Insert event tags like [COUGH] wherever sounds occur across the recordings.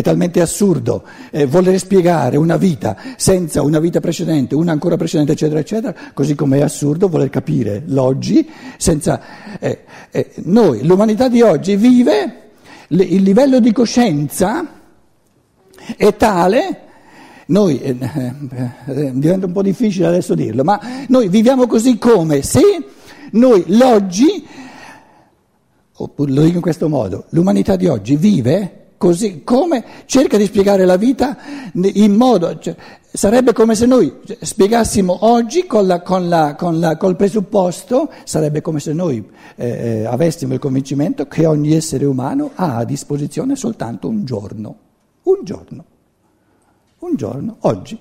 È talmente assurdo eh, voler spiegare una vita senza una vita precedente, una ancora precedente, eccetera, eccetera, così come è assurdo voler capire l'oggi senza... Eh, eh, noi, l'umanità di oggi vive, le, il livello di coscienza è tale, noi, eh, eh, diventa un po' difficile adesso dirlo, ma noi viviamo così come se noi l'oggi, oppure lo dico in questo modo, l'umanità di oggi vive così come cerca di spiegare la vita in modo, cioè, sarebbe come se noi spiegassimo oggi con la, con la, con la, col presupposto, sarebbe come se noi eh, eh, avessimo il convincimento che ogni essere umano ha a disposizione soltanto un giorno, un giorno, un giorno, oggi.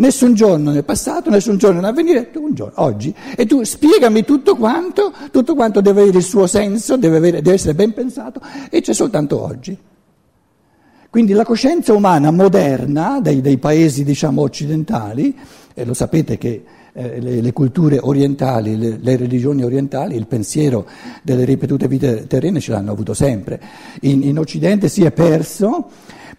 Nessun giorno nel passato, nessun giorno nell'avvenire, un giorno, oggi. E tu spiegami tutto quanto, tutto quanto deve avere il suo senso, deve, avere, deve essere ben pensato e c'è soltanto oggi. Quindi la coscienza umana moderna dei, dei paesi diciamo occidentali, e lo sapete che eh, le, le, culture orientali, le, le, religioni orientali, il pensiero delle ripetute vite terrene ce l'hanno avuto sempre. In, in Occidente si è perso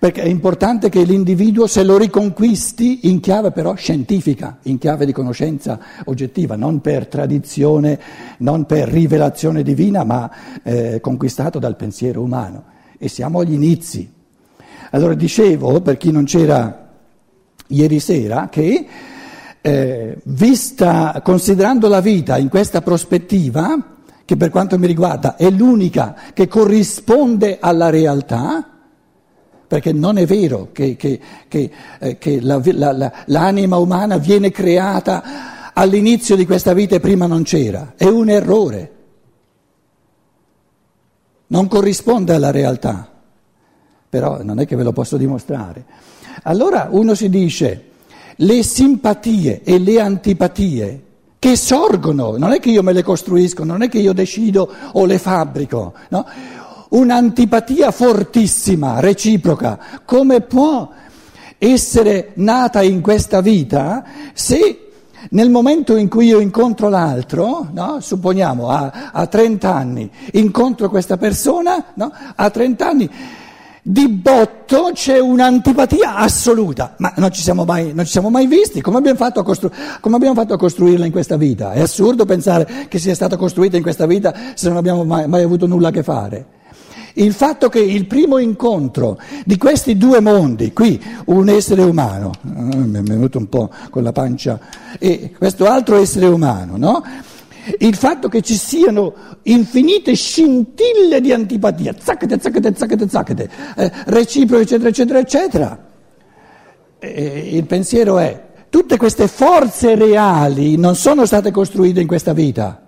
perché è importante che l'individuo se lo riconquisti in chiave però scientifica, in chiave di conoscenza oggettiva, non per tradizione, non per rivelazione divina, ma eh, conquistato dal pensiero umano. E siamo agli inizi. Allora dicevo, per chi non c'era ieri sera, che eh, vista, considerando la vita in questa prospettiva, che per quanto mi riguarda è l'unica che corrisponde alla realtà, perché non è vero che, che, che, eh, che la, la, la, l'anima umana viene creata all'inizio di questa vita e prima non c'era, è un errore, non corrisponde alla realtà, però non è che ve lo posso dimostrare. Allora uno si dice, le simpatie e le antipatie che sorgono, non è che io me le costruisco, non è che io decido o le fabbrico, no? Un'antipatia fortissima, reciproca, come può essere nata in questa vita se nel momento in cui io incontro l'altro, no? supponiamo a, a, 30 anni, incontro questa persona, no? a 30 anni di botto c'è un'antipatia assoluta, ma non ci siamo mai, ci siamo mai visti, come abbiamo, costru- come abbiamo, fatto a costruirla in questa vita? È assurdo pensare che sia stata costruita in questa vita se non abbiamo mai, mai avuto nulla a che fare. Il fatto che il primo incontro di questi due mondi, qui un essere umano, eh, mi è venuto un po' con la pancia, e questo altro essere umano, no? Il fatto che ci siano infinite scintille di antipatia, zacchete, zacchete, zacchete, zacchete, eh, reciproche, eccetera, eccetera, eccetera. E il pensiero è, tutte queste forze reali non sono state costruite in questa vita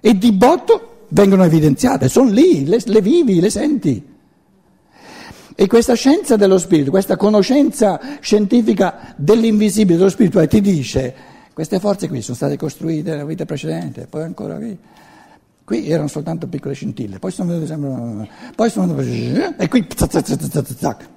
e di botto vengono evidenziate, sono lì, le, le vivi, le senti. E questa scienza dello spirito, questa conoscenza scientifica dell'invisibile dello spirito eh, ti dice, queste forze qui sono state costruite nella vita precedente, poi ancora qui. Qui erano soltanto piccole scintille, poi sono venute sempre, poi sono venute, e qui zac, zac, zac,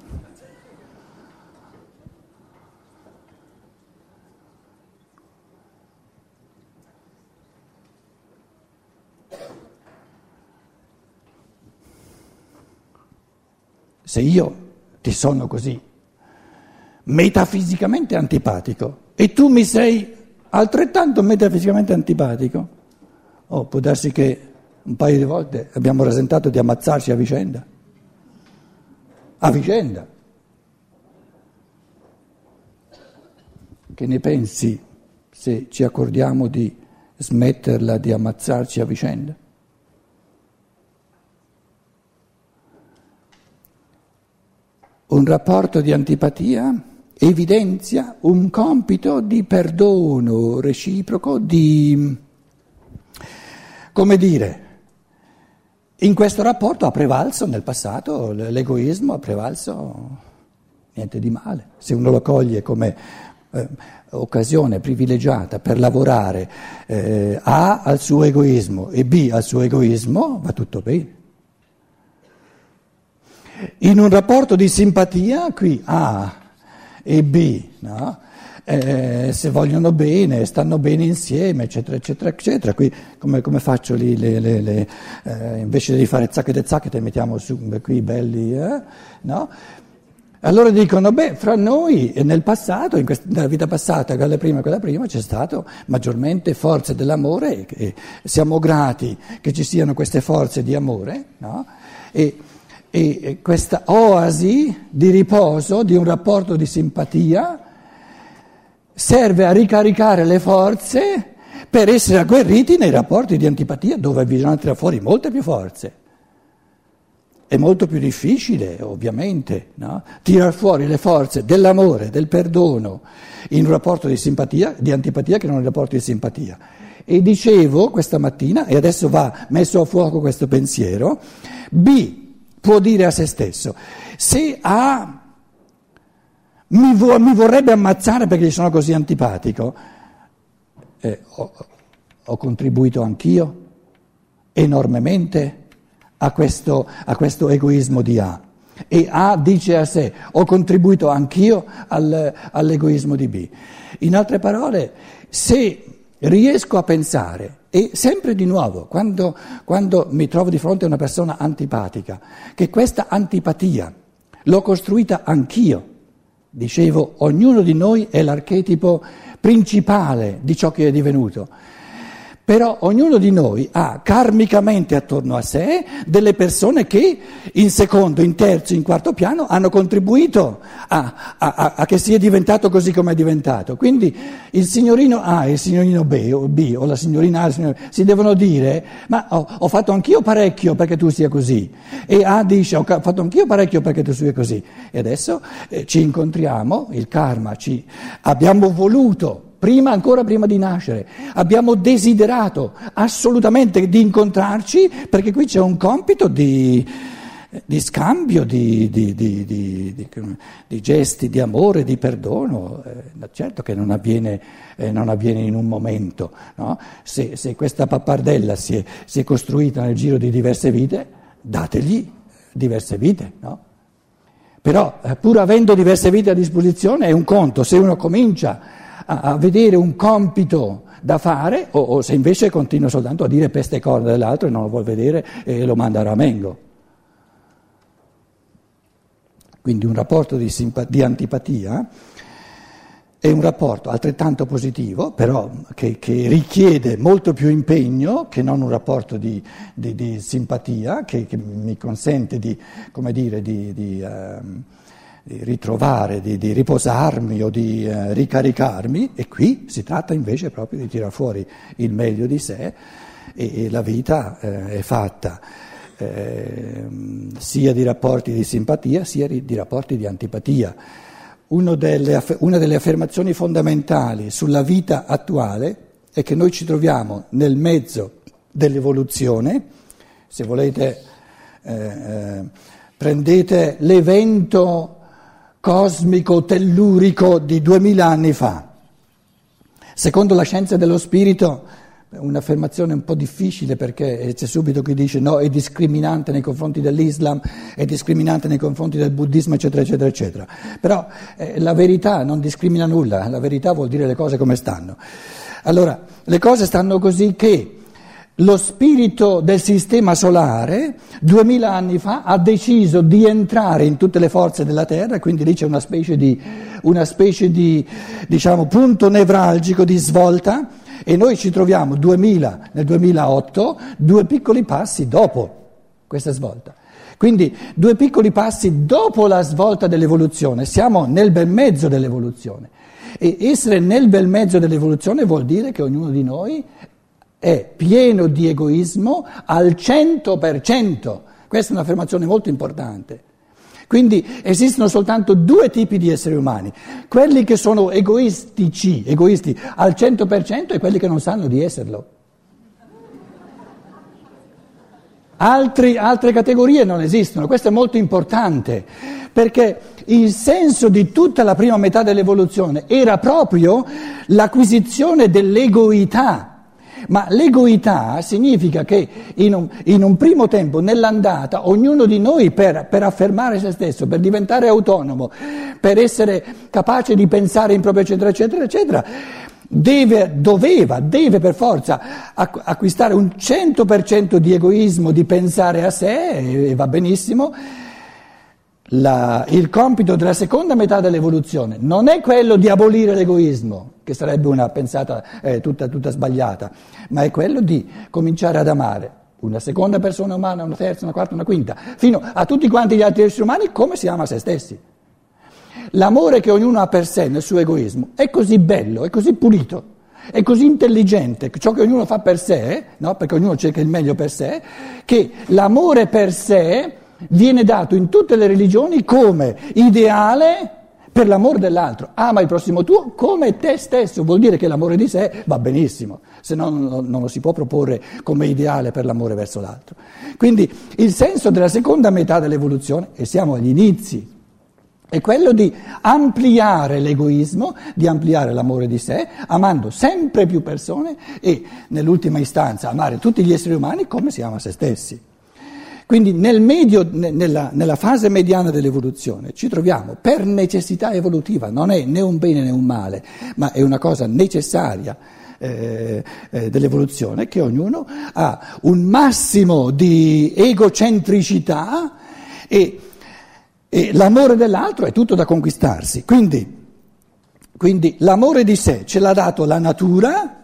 se io ti sono così metafisicamente antipatico e tu mi sei altrettanto metafisicamente antipatico, oh, può darsi che un paio di volte abbiamo rasentato di ammazzarci a vicenda. A vicenda. Che ne pensi se ci accordiamo di smetterla di ammazzarci a vicenda? Un rapporto di antipatia evidenzia un compito di perdono reciproco, di, come dire, in questo rapporto ha prevalso nel passato l'egoismo, ha prevalso niente di male. Se uno lo coglie come eh, occasione privilegiata per lavorare eh, A al suo egoismo e B al suo egoismo, va tutto bene. In un rapporto di simpatia, qui A e B, no? eh, se vogliono bene, stanno bene insieme, eccetera, eccetera, eccetera. Qui come, come faccio lì, le, le, le, eh, invece di fare zacchete zacchete mettiamo su qui belli, eh? no? Allora dicono, beh, fra noi nel passato, questa, nella vita passata, quella prima e quella prima, c'è stato maggiormente forze dell'amore e siamo grati che ci siano queste forze di amore, no? e, e questa oasi di riposo, di un rapporto di simpatia, serve a ricaricare le forze per essere agguerriti nei rapporti di antipatia dove bisogna tirare fuori molte più forze. È molto più difficile, ovviamente, no? tirar fuori le forze dell'amore, del perdono in un rapporto di simpatia, di antipatia che non in un rapporto di simpatia. E dicevo questa mattina, e adesso va messo a fuoco questo pensiero, B può dire a se stesso, se A mi, vo- mi vorrebbe ammazzare perché gli sono così antipatico, eh, ho, ho contribuito anch'io enormemente a questo, a questo egoismo di A. E A dice a sé, ho contribuito anch'io al, all'egoismo di B. In altre parole, se riesco a pensare, e sempre di nuovo, quando, quando mi trovo di fronte a una persona antipatica, che questa antipatia l'ho costruita anch'io, dicevo, ognuno di noi è l'archetipo principale di ciò che è divenuto. Però ognuno di noi ha karmicamente attorno a sé delle persone che in secondo, in terzo, in quarto piano hanno contribuito a, a, a che sia diventato così come è diventato. Quindi il signorino A e il signorino B o, B, o la signorina A signorino, si devono dire ma ho, ho, fatto anch'io parecchio perché tu sia così. E A dice ho fatto anch'io parecchio perché tu sia così. E adesso eh, ci incontriamo, il karma ci abbiamo voluto prima, ancora prima di nascere. Abbiamo desiderato assolutamente di incontrarci perché qui c'è un compito di, di scambio, di, di, di, gesti di amore, di perdono. Eh, certo che non avviene, eh, non avviene in un momento. No? Se, se, questa pappardella si è, si è, costruita nel giro di diverse vite, dategli diverse vite. No? Però, eh, pur avendo diverse vite a disposizione, è un conto. Se uno comincia a, a vedere un compito da fare o, o, se invece continua soltanto a dire peste e corna dell'altro e non lo vuol vedere e lo manda a ramengo. Quindi un rapporto di, simpa- di antipatia è un rapporto altrettanto positivo, però che, che, richiede molto più impegno che non un rapporto di, di, di simpatia, che, che, mi consente di, come dire, di uh, ritrovare, di, di, riposarmi o di eh, ricaricarmi e qui si tratta invece proprio di tirare fuori il meglio di sé e, e la vita eh, è fatta eh, sia di rapporti di simpatia sia di, di rapporti di antipatia. Delle, una delle affermazioni fondamentali sulla vita attuale è che noi ci troviamo nel mezzo dell'evoluzione, se volete eh, eh, prendete l'evento cosmico tellurico di duemila anni fa. Secondo la scienza dello spirito, un'affermazione un po' difficile perché c'è subito chi dice no, è discriminante nei confronti dell'Islam, è discriminante nei confronti del buddismo, eccetera, eccetera, eccetera. Però eh, la verità non discrimina nulla, la verità vuol dire le cose come stanno. Allora, le cose stanno così che lo spirito del sistema solare, duemila anni fa, ha deciso di entrare in tutte le forze della Terra, quindi lì c'è una specie di, una specie di diciamo, punto nevralgico di svolta e noi ci troviamo 2000, nel 2008 due piccoli passi dopo questa svolta. Quindi due piccoli passi dopo la svolta dell'evoluzione, siamo nel bel mezzo dell'evoluzione. E essere nel bel mezzo dell'evoluzione vuol dire che ognuno di noi è pieno di egoismo al 100%. Questa è un'affermazione molto importante. Quindi esistono soltanto due tipi di esseri umani, quelli che sono egoistici, egoisti al 100% e quelli che non sanno di esserlo. Altri, altre categorie non esistono, questo è molto importante, perché il senso di tutta la prima metà dell'evoluzione era proprio l'acquisizione dell'egoità Ma l'egoità significa che in un, in un primo tempo, nell'andata, ognuno di noi per, per, affermare se stesso, per diventare autonomo, per essere capace di pensare in proprio eccetera, eccetera, eccetera, deve, doveva, deve per forza acquistare un 100% di egoismo, di pensare a sé, e va benissimo. La, il compito della seconda metà dell'evoluzione non è quello di abolire l'egoismo, che sarebbe una pensata eh, tutta, tutta sbagliata, ma è quello di cominciare ad amare una seconda persona umana, una terza, una quarta, una quinta, fino a tutti quanti gli altri esseri umani come si ama se stessi. L'amore che ognuno ha per sé nel suo egoismo è così bello, è così pulito, è così intelligente, ciò che ognuno fa per sé, no? perché ognuno cerca il meglio per sé, che l'amore per sé viene dato in tutte le religioni come ideale per l'amore dell'altro. Ama il prossimo tuo come te stesso, vuol dire che l'amore di sé va benissimo, se no non lo si può proporre come ideale per l'amore verso l'altro. Quindi il senso della seconda metà dell'evoluzione, e siamo agli inizi, è quello di ampliare l'egoismo, di ampliare l'amore di sé, amando sempre più persone e, nell'ultima istanza, amare tutti gli esseri umani come si ama se stessi. Quindi nel medio, nella, nella, fase mediana dell'evoluzione ci troviamo per necessità evolutiva, non è né un bene né un male, ma è una cosa necessaria eh, eh, dell'evoluzione che ognuno ha un massimo di egocentricità e e l'amore dell'altro è tutto da conquistarsi. Quindi, quindi l'amore di sé ce l'ha dato la natura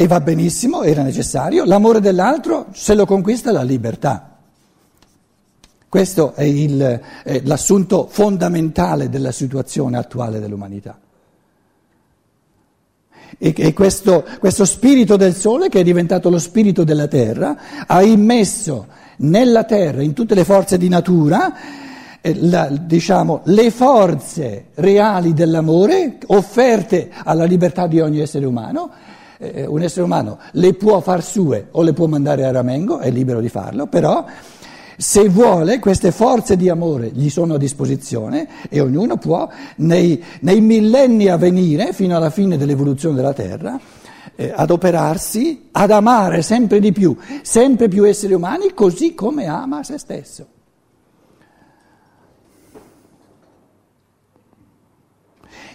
e va benissimo, era necessario. L'amore dell'altro se lo conquista la libertà. Questo è, il, è l'assunto fondamentale della situazione attuale dell'umanità. E, e questo, questo spirito del sole, che è diventato lo spirito della terra, ha immesso nella terra, in tutte le forze di natura, eh, la, diciamo, le forze reali dell'amore offerte alla libertà di ogni essere umano. Eh, un essere umano le può far sue o le può mandare a ramengo, è libero di farlo, però se vuole queste forze di amore gli sono a disposizione e ognuno può nei, nei millenni a venire, fino alla fine dell'evoluzione della Terra, eh, adoperarsi ad amare sempre di più, sempre più esseri umani, così come ama se stesso.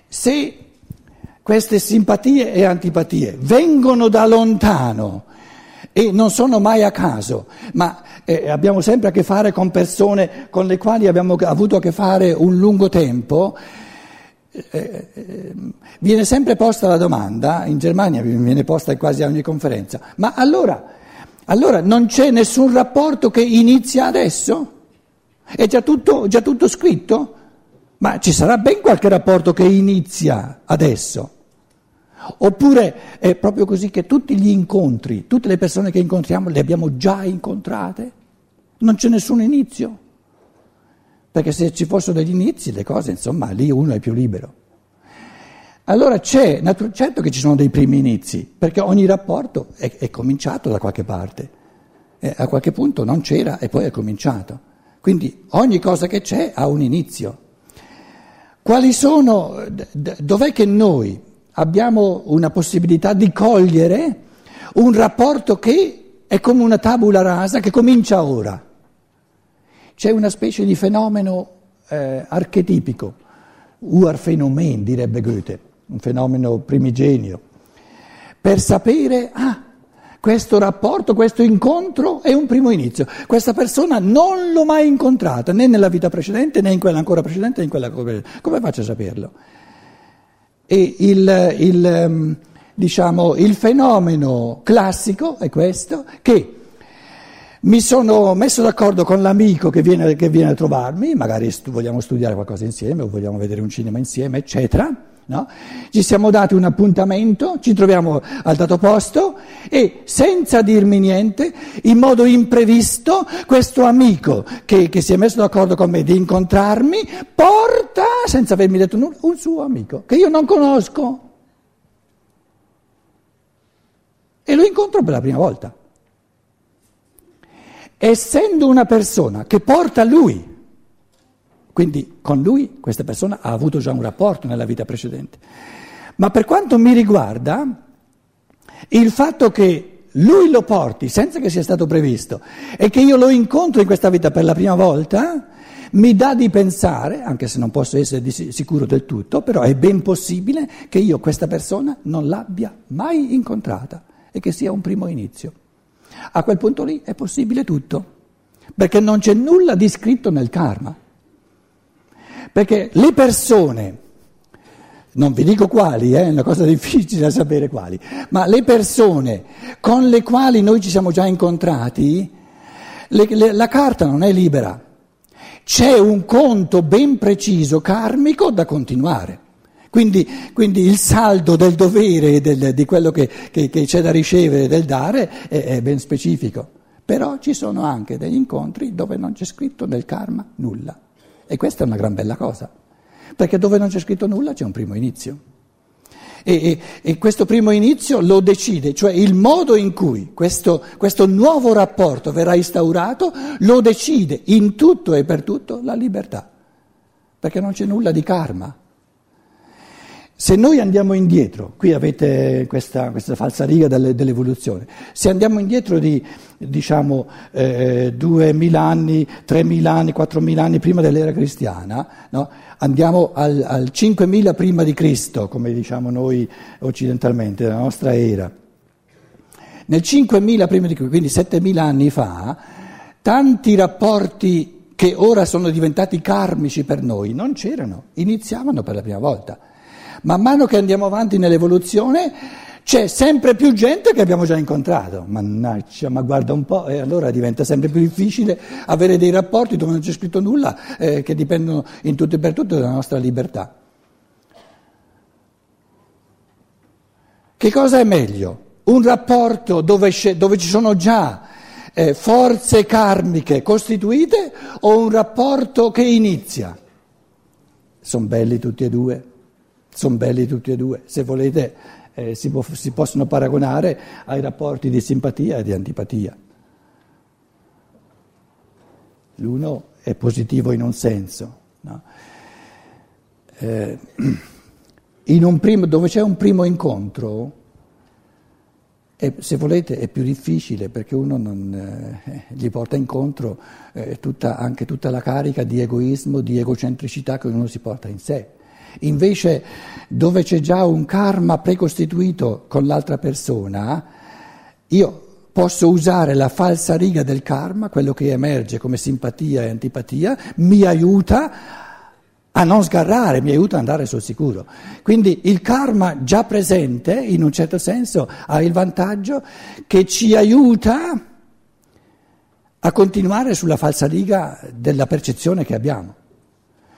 Se queste simpatie e antipatie vengono da lontano e non sono mai a caso, ma eh, abbiamo sempre a che fare con persone con le quali abbiamo avuto a che fare un lungo tempo, eh, eh, viene sempre posta la domanda, in Germania viene posta quasi a ogni conferenza, ma allora, allora non c'è nessun rapporto che inizia adesso? È già tutto, già tutto scritto? Ma ci sarà ben qualche rapporto che inizia adesso? Oppure è proprio così che tutti gli incontri, tutte le persone che incontriamo le abbiamo già incontrate? Non c'è nessun inizio? perché se ci fossero degli inizi le cose, insomma, lì uno è più libero. Allora c'è, certo che ci sono dei primi inizi, perché ogni rapporto è, è cominciato da qualche parte, e a qualche punto non c'era e poi è cominciato. Quindi ogni cosa che c'è ha un inizio. Quali sono, dov'è che noi abbiamo una possibilità di cogliere un rapporto che è come una tabula rasa che comincia ora? C'è una specie di fenomeno eh, archetipico, Urphänomen direbbe Goethe, un fenomeno primigenio, per sapere, ah, questo rapporto, questo incontro è un primo inizio. Questa persona non l'ho mai incontrata, né nella vita precedente, né in quella ancora precedente, né in quella ancora precedente. Come faccio a saperlo? E il, il, ehm, diciamo, il fenomeno classico è questo, che mi sono messo d'accordo con l'amico che viene, che viene a trovarmi, magari stu- vogliamo studiare qualcosa insieme o vogliamo vedere un cinema insieme, eccetera. No? Ci siamo dati un appuntamento, ci troviamo al dato posto e senza dirmi niente, in modo imprevisto, questo amico che, che si è messo d'accordo con me di incontrarmi porta, senza avermi detto nulla, un suo amico che io non conosco. E lo incontro per la prima volta essendo una persona che porta lui, quindi con lui questa persona ha avuto già un rapporto nella vita precedente, ma per quanto mi riguarda Il fatto che lui lo porti senza che sia stato previsto e che io lo incontro in questa vita per la prima volta, mi dà di pensare, anche se non posso essere sicuro del tutto, però è ben possibile che io questa persona non l'abbia mai incontrata e che sia un primo inizio. A quel punto lì è possibile tutto, perché non c'è nulla di scritto nel karma. Perché le persone, non vi dico quali, eh, è una cosa [LAUGHS] difficile da sapere quali, ma le persone con le quali noi ci siamo già incontrati, le, le, la carta non è libera, c'è un conto ben preciso karmico da continuare. Quindi, quindi, il saldo del dovere, del, di quello che, che, che, c'è da ricevere, del dare, è, è, ben specifico. Però ci sono anche degli incontri dove non c'è scritto nel karma nulla. E questa è una gran bella cosa, perché dove non c'è scritto nulla c'è un primo inizio. E, e, e questo primo inizio lo decide, cioè il modo in cui questo, questo nuovo rapporto verrà instaurato lo decide in tutto e per tutto la libertà, perché non c'è nulla di karma. Se noi andiamo indietro, qui avete questa, questa falsa riga dell'evoluzione, se andiamo indietro di diciamo eh, 2000 anni, 3000 anni, 4000 anni prima dell'era cristiana, no? andiamo al, al 5000 prima di Cristo, come diciamo noi occidentalmente, la nostra era. Nel 5000 prima di Cristo, quindi 7000 anni fa, tanti rapporti che ora sono diventati karmici per noi non c'erano, iniziavano per la prima volta. Man mano che andiamo avanti nell'evoluzione c'è sempre più gente che abbiamo già incontrato. Mannaggia, ma guarda un po', e allora diventa sempre più difficile avere dei rapporti dove non c'è scritto nulla eh, che dipendono in tutto e per tutto dalla nostra libertà. Che cosa è meglio? Un rapporto dove, dove ci sono già eh, forze karmiche costituite o un rapporto che inizia? Sono belli tutti e due sono belli tutti e due, se volete eh, si, può, si, possono paragonare ai rapporti di simpatia e di antipatia. L'uno è positivo in un senso, no? eh, [CLEARS THROAT] in primo, dove c'è un primo incontro, è, se volete è più difficile perché uno non, eh, gli porta incontro eh, tutta, anche tutta la carica di egoismo, di egocentricità che uno si porta in sé. Invece dove c'è già un karma precostituito con l'altra persona, io posso usare la falsa riga del karma, quello che emerge come simpatia e antipatia, mi aiuta a non sgarrare, mi aiuta ad andare sul sicuro. Quindi il karma già presente, in un certo senso, ha il vantaggio che ci aiuta a continuare sulla falsa riga della percezione che abbiamo.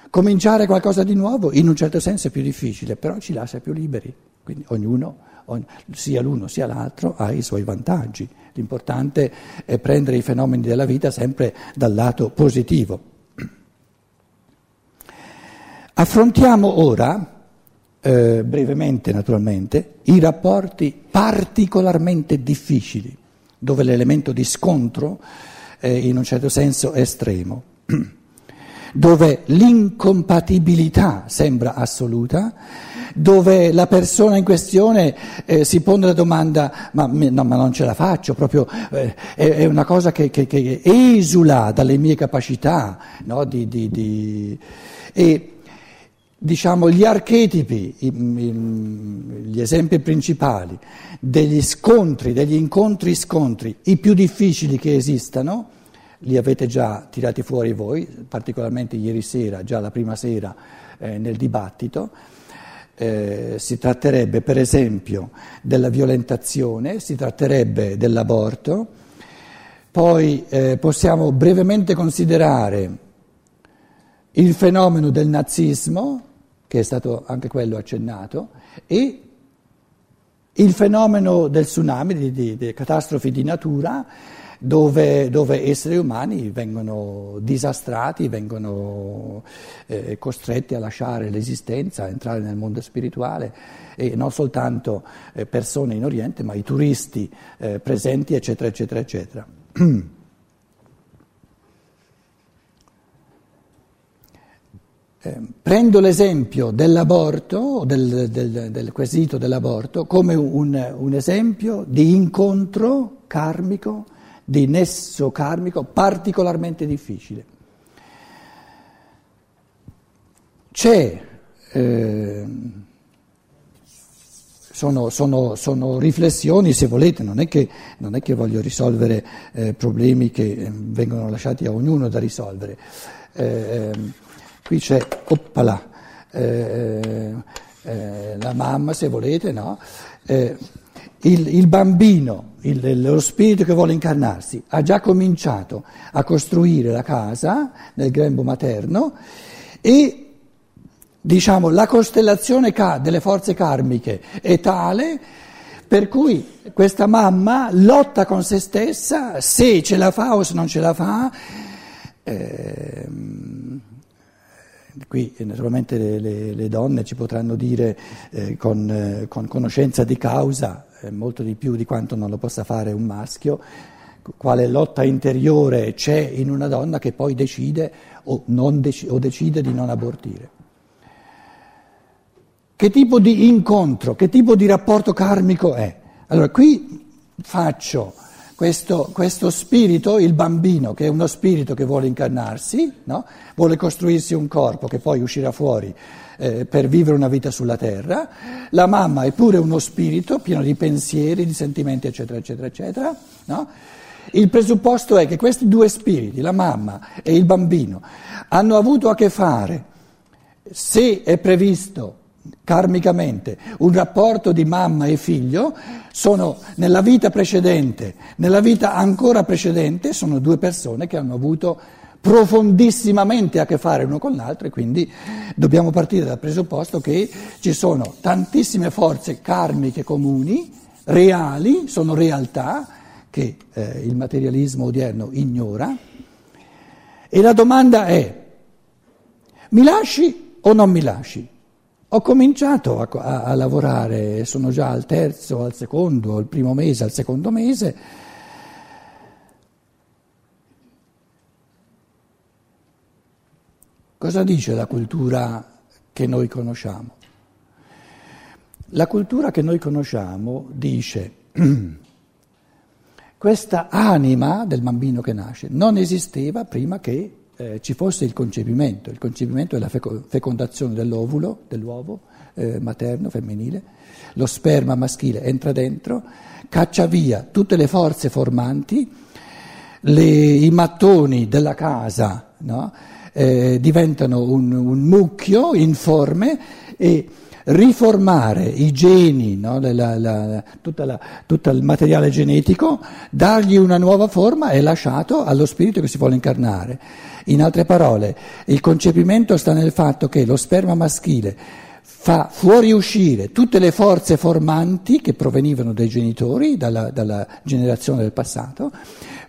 Cominciare qualcosa di nuovo in un certo senso è più difficile, però ci lascia più liberi. Quindi ognuno, sia l'uno sia l'altro, ha i suoi vantaggi. L'importante è prendere i fenomeni della vita sempre dal lato positivo. Affrontiamo ora, eh, brevemente naturalmente, i rapporti particolarmente difficili, dove l'elemento di scontro è in un certo senso estremo. [CLEARS THROAT] dove l'incompatibilità sembra assoluta, dove la persona in questione eh, si pone la domanda ma, no, ma, non ce la faccio, proprio eh, è, è, una cosa che, che, che, esula dalle mie capacità, no? di, di, di, e diciamo gli archetipi, i, i, gli esempi principali degli scontri, degli incontri scontri, i più difficili che esistano, li avete già tirati fuori voi, particolarmente ieri sera, già la prima sera eh, nel dibattito. Eh, si tratterebbe per esempio della violentazione, si tratterebbe dell'aborto, poi eh, possiamo brevemente considerare il fenomeno del nazismo, che è stato anche quello accennato, e il fenomeno del tsunami, di, di, di catastrofi di natura, dove, dove, esseri umani vengono disastrati, vengono eh, costretti a lasciare l'esistenza, a entrare nel mondo spirituale e non soltanto eh, persone in Oriente, ma i turisti eh, presenti, eccetera, eccetera, eccetera. [CLEARS THROAT] eh, prendo l'esempio dell'aborto, del, del, del, quesito dell'aborto, come un, un esempio di incontro karmico, di nesso karmico particolarmente difficile. C'è, eh, sono, sono, sono, riflessioni, se volete, non è che, non è che voglio risolvere eh, problemi che eh, vengono lasciati a ognuno da risolvere. Eh, ehm, qui c'è, oppala, eh, eh, la mamma, se volete, no? Il, il, bambino, il, lo spirito che vuole incarnarsi, ha già cominciato a costruire la casa nel grembo materno e diciamo, la costellazione delle forze karmiche è tale per cui questa mamma lotta con se stessa se ce la fa o se non ce la fa. Eh, qui naturalmente le, le, le, donne ci potranno dire eh, con, eh, con, conoscenza di causa eh, molto di più di quanto non lo possa fare un maschio, quale lotta interiore c'è in una donna che poi decide o, dec- o decide di non abortire. Che tipo di incontro, che tipo di rapporto karmico è? Allora, qui faccio questo, questo, spirito, il bambino, che è uno spirito che vuole incarnarsi, no? vuole costruirsi un corpo che poi uscirà fuori eh, per vivere una vita sulla terra, la mamma è pure uno spirito pieno di pensieri, di sentimenti, eccetera, eccetera, eccetera. No? Il presupposto è che questi due spiriti, la mamma e il bambino, hanno avuto a che fare, se è previsto karmicamente un rapporto di mamma e figlio, sono nella vita precedente, nella vita ancora precedente, sono due persone che hanno avuto profondissimamente a che fare uno con l'altro e quindi dobbiamo partire dal presupposto che ci sono tantissime forze karmiche comuni, reali, sono realtà che eh, il materialismo odierno ignora e la domanda è mi lasci o non mi lasci? Ho cominciato a, a, a, lavorare, sono già al terzo, al secondo, al primo mese, al secondo mese. Cosa dice la cultura che noi conosciamo? La cultura che noi conosciamo dice [CLEARS THROAT] questa anima del bambino che nasce non esisteva prima che eh, ci fosse il concepimento, il concepimento è la fecondazione dell'ovulo, dell'uovo eh, materno, femminile, lo sperma maschile entra dentro, caccia via tutte le forze formanti, le, i mattoni della casa no? eh, diventano un, un, mucchio informe e riformare i geni, no? la, la, tutto il materiale genetico, dargli una nuova forma è lasciato allo spirito che si vuole incarnare. In altre parole, il concepimento sta nel fatto che lo sperma maschile fa fuoriuscire tutte le forze formanti che provenivano dai genitori, dalla, dalla generazione del passato,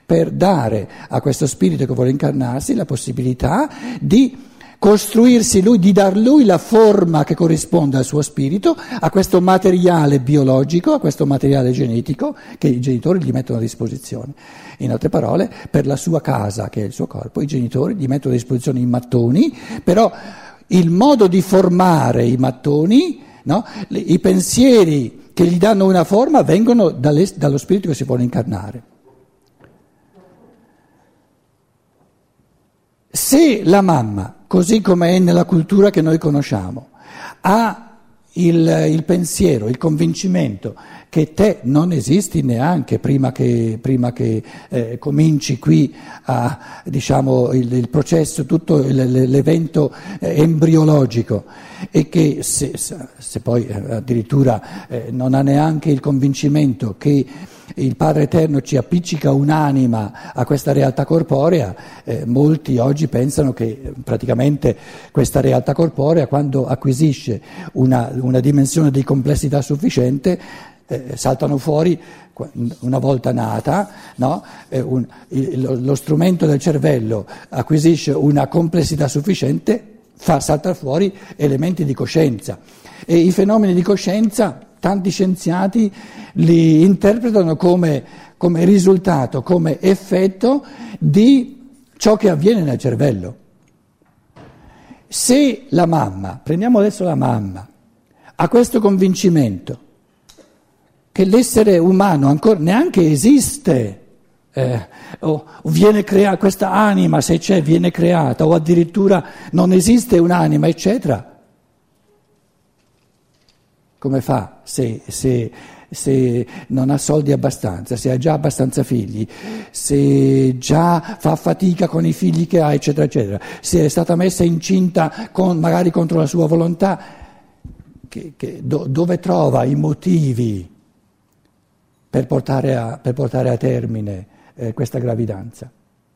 per dare a questo spirito che vuole incarnarsi la possibilità di costruirsi lui, di dar lui la forma che corrisponde al suo spirito, a questo materiale biologico, a questo materiale genetico che i genitori gli mettono a disposizione. In altre parole, per la sua casa, che è il suo corpo, i genitori gli mettono a disposizione i mattoni, però il modo di formare i mattoni, no? i pensieri che gli danno una forma vengono dallo spirito che si vuole incarnare. Se la mamma così come è nella cultura che noi conosciamo. Ha il, il, pensiero, il convincimento che te non esisti neanche prima che, prima che eh, cominci qui a, diciamo, il, il processo, tutto l'evento eh, embriologico. E che se, se poi eh, addirittura eh, non ha neanche il convincimento che il Padre Eterno ci appiccica un'anima a questa realtà corporea, eh, molti oggi pensano che praticamente questa realtà corporea quando acquisisce una, una dimensione di complessità sufficiente eh, saltano fuori una volta nata, no? eh, un, il, lo strumento del cervello acquisisce una complessità sufficiente, fa saltare fuori elementi di coscienza e i fenomeni di coscienza tanti scienziati li interpretano come, come risultato, come effetto di ciò che avviene nel cervello. se la mamma, prendiamo adesso la mamma, ha questo convincimento che l'essere umano ancora neanche esiste, eh, o viene creata questa anima, se c'è, viene creata, o addirittura non esiste un'anima, eccetera. Come fa se, se, se, non ha soldi abbastanza, se ha già abbastanza figli, se già fa fatica con i figli che ha, eccetera, eccetera, se è stata messa incinta con, magari contro la sua volontà, che, che, do, dove trova i motivi per portare a, per portare a termine eh, questa gravidanza?